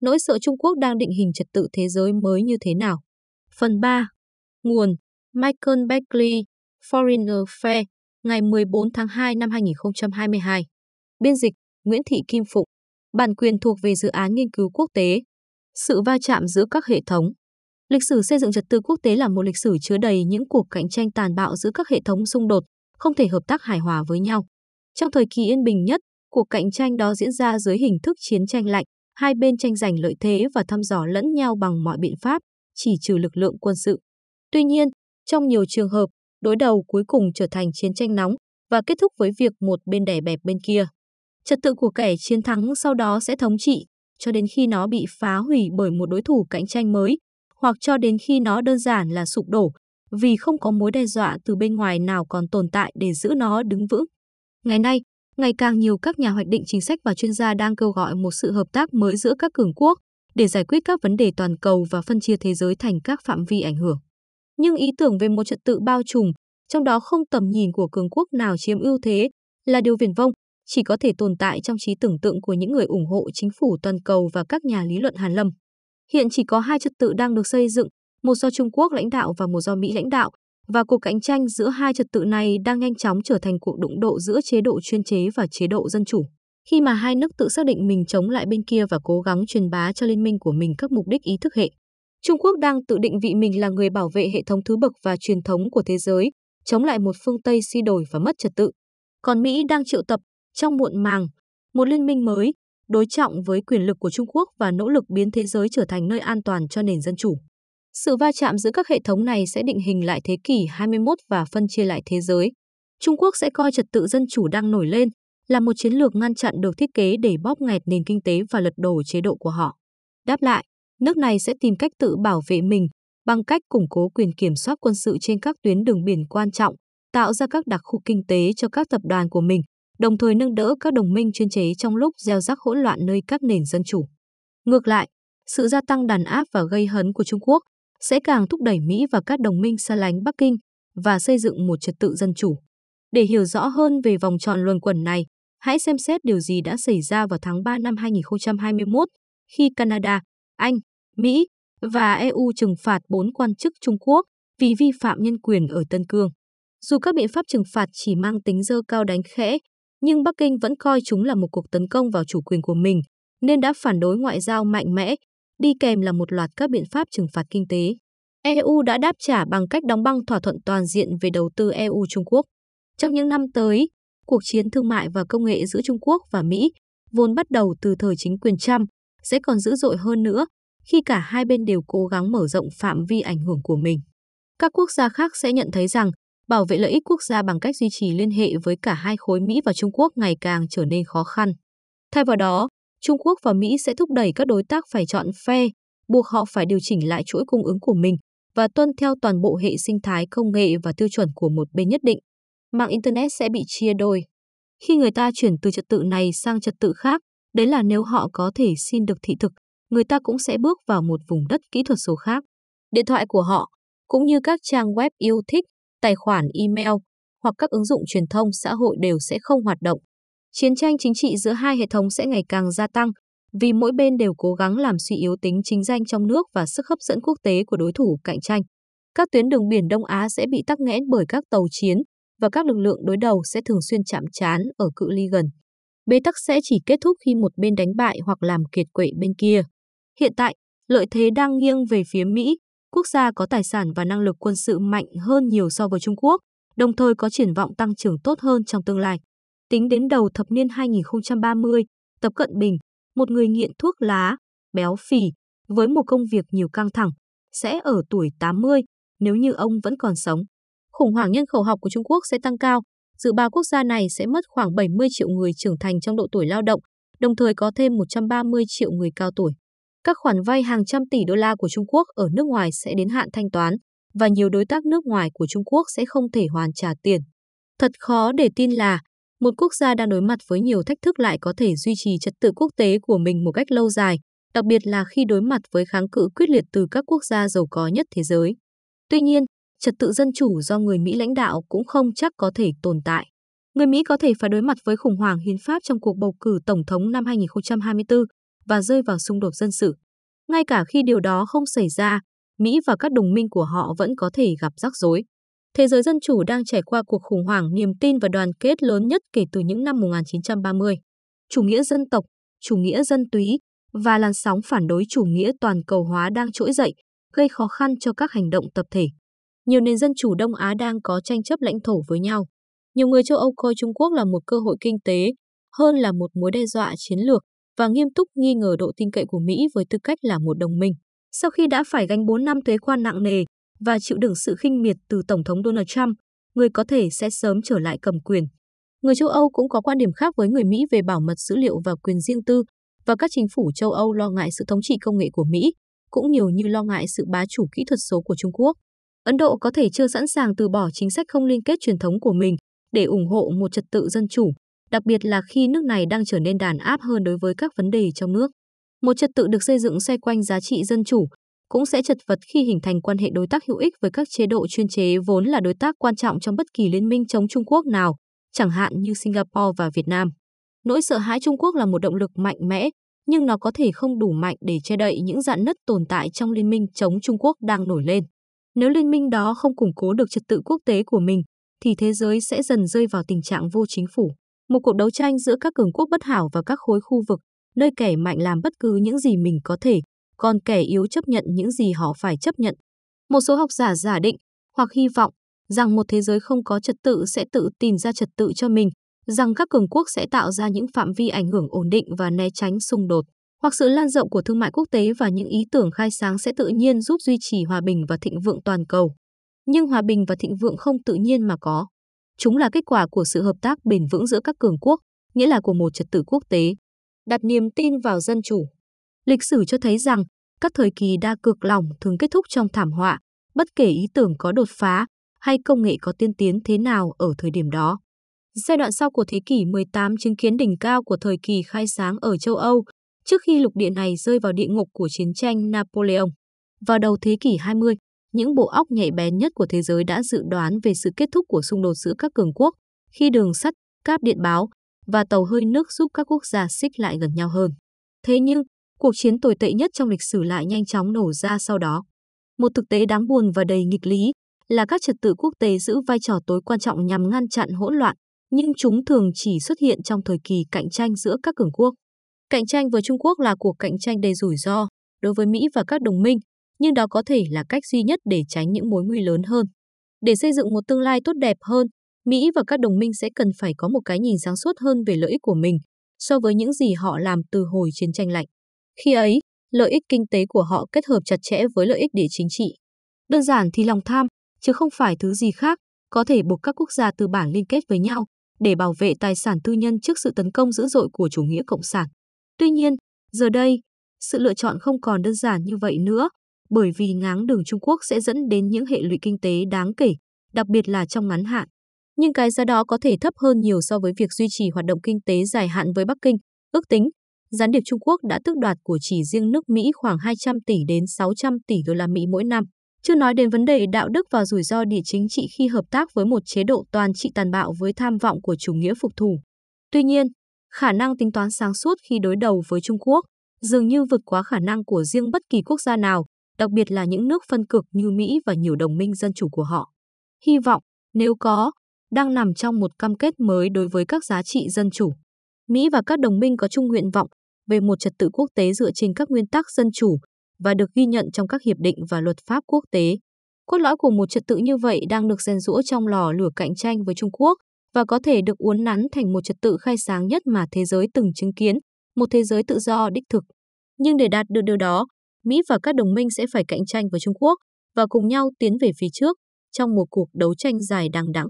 nỗi sợ Trung Quốc đang định hình trật tự thế giới mới như thế nào. Phần 3. Nguồn Michael Beckley, Foreign Affairs, ngày 14 tháng 2 năm 2022. Biên dịch Nguyễn Thị Kim Phụng. Bản quyền thuộc về dự án nghiên cứu quốc tế. Sự va chạm giữa các hệ thống. Lịch sử xây dựng trật tự quốc tế là một lịch sử chứa đầy những cuộc cạnh tranh tàn bạo giữa các hệ thống xung đột, không thể hợp tác hài hòa với nhau. Trong thời kỳ yên bình nhất, cuộc cạnh tranh đó diễn ra dưới hình thức chiến tranh lạnh, hai bên tranh giành lợi thế và thăm dò lẫn nhau bằng mọi biện pháp, chỉ trừ lực lượng quân sự. Tuy nhiên, trong nhiều trường hợp, đối đầu cuối cùng trở thành chiến tranh nóng và kết thúc với việc một bên đè bẹp bên kia. Trật tự của kẻ chiến thắng sau đó sẽ thống trị cho đến khi nó bị phá hủy bởi một đối thủ cạnh tranh mới, hoặc cho đến khi nó đơn giản là sụp đổ, vì không có mối đe dọa từ bên ngoài nào còn tồn tại để giữ nó đứng vững. Ngày nay, ngày càng nhiều các nhà hoạch định chính sách và chuyên gia đang kêu gọi một sự hợp tác mới giữa các cường quốc để giải quyết các vấn đề toàn cầu và phân chia thế giới thành các phạm vi ảnh hưởng. Nhưng ý tưởng về một trật tự bao trùm, trong đó không tầm nhìn của cường quốc nào chiếm ưu thế, là điều viển vông, chỉ có thể tồn tại trong trí tưởng tượng của những người ủng hộ chính phủ toàn cầu và các nhà lý luận Hàn Lâm. Hiện chỉ có hai trật tự đang được xây dựng, một do Trung Quốc lãnh đạo và một do Mỹ lãnh đạo, và cuộc cạnh tranh giữa hai trật tự này đang nhanh chóng trở thành cuộc đụng độ giữa chế độ chuyên chế và chế độ dân chủ. Khi mà hai nước tự xác định mình chống lại bên kia và cố gắng truyền bá cho liên minh của mình các mục đích ý thức hệ. Trung Quốc đang tự định vị mình là người bảo vệ hệ thống thứ bậc và truyền thống của thế giới, chống lại một phương Tây suy đổi và mất trật tự. Còn Mỹ đang triệu tập, trong muộn màng, một liên minh mới, đối trọng với quyền lực của Trung Quốc và nỗ lực biến thế giới trở thành nơi an toàn cho nền dân chủ. Sự va chạm giữa các hệ thống này sẽ định hình lại thế kỷ 21 và phân chia lại thế giới. Trung Quốc sẽ coi trật tự dân chủ đang nổi lên là một chiến lược ngăn chặn được thiết kế để bóp nghẹt nền kinh tế và lật đổ chế độ của họ. Đáp lại, nước này sẽ tìm cách tự bảo vệ mình bằng cách củng cố quyền kiểm soát quân sự trên các tuyến đường biển quan trọng, tạo ra các đặc khu kinh tế cho các tập đoàn của mình, đồng thời nâng đỡ các đồng minh chuyên chế trong lúc gieo rắc hỗn loạn nơi các nền dân chủ. Ngược lại, sự gia tăng đàn áp và gây hấn của Trung Quốc sẽ càng thúc đẩy Mỹ và các đồng minh xa lánh Bắc Kinh và xây dựng một trật tự dân chủ. Để hiểu rõ hơn về vòng tròn luẩn quẩn này, hãy xem xét điều gì đã xảy ra vào tháng 3 năm 2021 khi Canada, Anh, Mỹ và EU trừng phạt bốn quan chức Trung Quốc vì vi phạm nhân quyền ở Tân Cương. Dù các biện pháp trừng phạt chỉ mang tính dơ cao đánh khẽ, nhưng Bắc Kinh vẫn coi chúng là một cuộc tấn công vào chủ quyền của mình, nên đã phản đối ngoại giao mạnh mẽ đi kèm là một loạt các biện pháp trừng phạt kinh tế. EU đã đáp trả bằng cách đóng băng thỏa thuận toàn diện về đầu tư EU-Trung Quốc. Trong những năm tới, cuộc chiến thương mại và công nghệ giữa Trung Quốc và Mỹ, vốn bắt đầu từ thời chính quyền Trump, sẽ còn dữ dội hơn nữa khi cả hai bên đều cố gắng mở rộng phạm vi ảnh hưởng của mình. Các quốc gia khác sẽ nhận thấy rằng bảo vệ lợi ích quốc gia bằng cách duy trì liên hệ với cả hai khối Mỹ và Trung Quốc ngày càng trở nên khó khăn. Thay vào đó, Trung Quốc và Mỹ sẽ thúc đẩy các đối tác phải chọn phe, buộc họ phải điều chỉnh lại chuỗi cung ứng của mình và tuân theo toàn bộ hệ sinh thái công nghệ và tiêu chuẩn của một bên nhất định. Mạng Internet sẽ bị chia đôi. Khi người ta chuyển từ trật tự này sang trật tự khác, đấy là nếu họ có thể xin được thị thực, người ta cũng sẽ bước vào một vùng đất kỹ thuật số khác. Điện thoại của họ, cũng như các trang web yêu thích, tài khoản email hoặc các ứng dụng truyền thông xã hội đều sẽ không hoạt động. Chiến tranh chính trị giữa hai hệ thống sẽ ngày càng gia tăng vì mỗi bên đều cố gắng làm suy yếu tính chính danh trong nước và sức hấp dẫn quốc tế của đối thủ cạnh tranh. Các tuyến đường biển Đông Á sẽ bị tắc nghẽn bởi các tàu chiến và các lực lượng đối đầu sẽ thường xuyên chạm trán ở cự ly gần. Bế tắc sẽ chỉ kết thúc khi một bên đánh bại hoặc làm kiệt quệ bên kia. Hiện tại, lợi thế đang nghiêng về phía Mỹ, quốc gia có tài sản và năng lực quân sự mạnh hơn nhiều so với Trung Quốc, đồng thời có triển vọng tăng trưởng tốt hơn trong tương lai. Tính đến đầu thập niên 2030, Tập Cận Bình, một người nghiện thuốc lá, béo phì, với một công việc nhiều căng thẳng, sẽ ở tuổi 80 nếu như ông vẫn còn sống. Khủng hoảng nhân khẩu học của Trung Quốc sẽ tăng cao, dự báo quốc gia này sẽ mất khoảng 70 triệu người trưởng thành trong độ tuổi lao động, đồng thời có thêm 130 triệu người cao tuổi. Các khoản vay hàng trăm tỷ đô la của Trung Quốc ở nước ngoài sẽ đến hạn thanh toán, và nhiều đối tác nước ngoài của Trung Quốc sẽ không thể hoàn trả tiền. Thật khó để tin là một quốc gia đang đối mặt với nhiều thách thức lại có thể duy trì trật tự quốc tế của mình một cách lâu dài, đặc biệt là khi đối mặt với kháng cự quyết liệt từ các quốc gia giàu có nhất thế giới. Tuy nhiên, trật tự dân chủ do người Mỹ lãnh đạo cũng không chắc có thể tồn tại. Người Mỹ có thể phải đối mặt với khủng hoảng hiến pháp trong cuộc bầu cử tổng thống năm 2024 và rơi vào xung đột dân sự. Ngay cả khi điều đó không xảy ra, Mỹ và các đồng minh của họ vẫn có thể gặp rắc rối. Thế giới dân chủ đang trải qua cuộc khủng hoảng niềm tin và đoàn kết lớn nhất kể từ những năm 1930. Chủ nghĩa dân tộc, chủ nghĩa dân túy và làn sóng phản đối chủ nghĩa toàn cầu hóa đang trỗi dậy, gây khó khăn cho các hành động tập thể. Nhiều nền dân chủ Đông Á đang có tranh chấp lãnh thổ với nhau. Nhiều người châu Âu coi Trung Quốc là một cơ hội kinh tế hơn là một mối đe dọa chiến lược và nghiêm túc nghi ngờ độ tin cậy của Mỹ với tư cách là một đồng minh. Sau khi đã phải gánh 4 năm thuế quan nặng nề và chịu đựng sự khinh miệt từ Tổng thống Donald Trump, người có thể sẽ sớm trở lại cầm quyền. Người châu Âu cũng có quan điểm khác với người Mỹ về bảo mật dữ liệu và quyền riêng tư, và các chính phủ châu Âu lo ngại sự thống trị công nghệ của Mỹ, cũng nhiều như lo ngại sự bá chủ kỹ thuật số của Trung Quốc. Ấn Độ có thể chưa sẵn sàng từ bỏ chính sách không liên kết truyền thống của mình để ủng hộ một trật tự dân chủ, đặc biệt là khi nước này đang trở nên đàn áp hơn đối với các vấn đề trong nước. Một trật tự được xây dựng xoay quanh giá trị dân chủ cũng sẽ chật vật khi hình thành quan hệ đối tác hữu ích với các chế độ chuyên chế vốn là đối tác quan trọng trong bất kỳ liên minh chống Trung Quốc nào, chẳng hạn như Singapore và Việt Nam. Nỗi sợ hãi Trung Quốc là một động lực mạnh mẽ, nhưng nó có thể không đủ mạnh để che đậy những dạn nứt tồn tại trong liên minh chống Trung Quốc đang nổi lên. Nếu liên minh đó không củng cố được trật tự quốc tế của mình, thì thế giới sẽ dần rơi vào tình trạng vô chính phủ. Một cuộc đấu tranh giữa các cường quốc bất hảo và các khối khu vực, nơi kẻ mạnh làm bất cứ những gì mình có thể, còn kẻ yếu chấp nhận những gì họ phải chấp nhận. Một số học giả giả định, hoặc hy vọng, rằng một thế giới không có trật tự sẽ tự tìm ra trật tự cho mình, rằng các cường quốc sẽ tạo ra những phạm vi ảnh hưởng ổn định và né tránh xung đột, hoặc sự lan rộng của thương mại quốc tế và những ý tưởng khai sáng sẽ tự nhiên giúp duy trì hòa bình và thịnh vượng toàn cầu. Nhưng hòa bình và thịnh vượng không tự nhiên mà có. Chúng là kết quả của sự hợp tác bền vững giữa các cường quốc, nghĩa là của một trật tự quốc tế. Đặt niềm tin vào dân chủ. Lịch sử cho thấy rằng, các thời kỳ đa cực lòng thường kết thúc trong thảm họa, bất kể ý tưởng có đột phá hay công nghệ có tiên tiến thế nào ở thời điểm đó. Giai đoạn sau của thế kỷ 18 chứng kiến đỉnh cao của thời kỳ khai sáng ở châu Âu, trước khi lục địa này rơi vào địa ngục của chiến tranh Napoleon. Vào đầu thế kỷ 20, những bộ óc nhạy bén nhất của thế giới đã dự đoán về sự kết thúc của xung đột giữa các cường quốc, khi đường sắt, cáp điện báo và tàu hơi nước giúp các quốc gia xích lại gần nhau hơn. Thế nhưng, cuộc chiến tồi tệ nhất trong lịch sử lại nhanh chóng nổ ra sau đó. Một thực tế đáng buồn và đầy nghịch lý là các trật tự quốc tế giữ vai trò tối quan trọng nhằm ngăn chặn hỗn loạn, nhưng chúng thường chỉ xuất hiện trong thời kỳ cạnh tranh giữa các cường quốc. Cạnh tranh với Trung Quốc là cuộc cạnh tranh đầy rủi ro đối với Mỹ và các đồng minh, nhưng đó có thể là cách duy nhất để tránh những mối nguy lớn hơn. Để xây dựng một tương lai tốt đẹp hơn, Mỹ và các đồng minh sẽ cần phải có một cái nhìn sáng suốt hơn về lợi ích của mình so với những gì họ làm từ hồi chiến tranh lạnh. Khi ấy, lợi ích kinh tế của họ kết hợp chặt chẽ với lợi ích địa chính trị. Đơn giản thì lòng tham, chứ không phải thứ gì khác, có thể buộc các quốc gia tư bản liên kết với nhau để bảo vệ tài sản tư nhân trước sự tấn công dữ dội của chủ nghĩa cộng sản. Tuy nhiên, giờ đây, sự lựa chọn không còn đơn giản như vậy nữa, bởi vì ngáng đường Trung Quốc sẽ dẫn đến những hệ lụy kinh tế đáng kể, đặc biệt là trong ngắn hạn. Nhưng cái giá đó có thể thấp hơn nhiều so với việc duy trì hoạt động kinh tế dài hạn với Bắc Kinh. Ước tính, gián điệp Trung Quốc đã tước đoạt của chỉ riêng nước Mỹ khoảng 200 tỷ đến 600 tỷ đô la Mỹ mỗi năm. Chưa nói đến vấn đề đạo đức và rủi ro địa chính trị khi hợp tác với một chế độ toàn trị tàn bạo với tham vọng của chủ nghĩa phục thủ. Tuy nhiên, khả năng tính toán sáng suốt khi đối đầu với Trung Quốc dường như vượt quá khả năng của riêng bất kỳ quốc gia nào, đặc biệt là những nước phân cực như Mỹ và nhiều đồng minh dân chủ của họ. Hy vọng, nếu có, đang nằm trong một cam kết mới đối với các giá trị dân chủ. Mỹ và các đồng minh có chung nguyện vọng về một trật tự quốc tế dựa trên các nguyên tắc dân chủ và được ghi nhận trong các hiệp định và luật pháp quốc tế. Cốt lõi của một trật tự như vậy đang được rèn rũa trong lò lửa cạnh tranh với Trung Quốc và có thể được uốn nắn thành một trật tự khai sáng nhất mà thế giới từng chứng kiến, một thế giới tự do đích thực. Nhưng để đạt được điều đó, Mỹ và các đồng minh sẽ phải cạnh tranh với Trung Quốc và cùng nhau tiến về phía trước trong một cuộc đấu tranh dài đằng đẵng.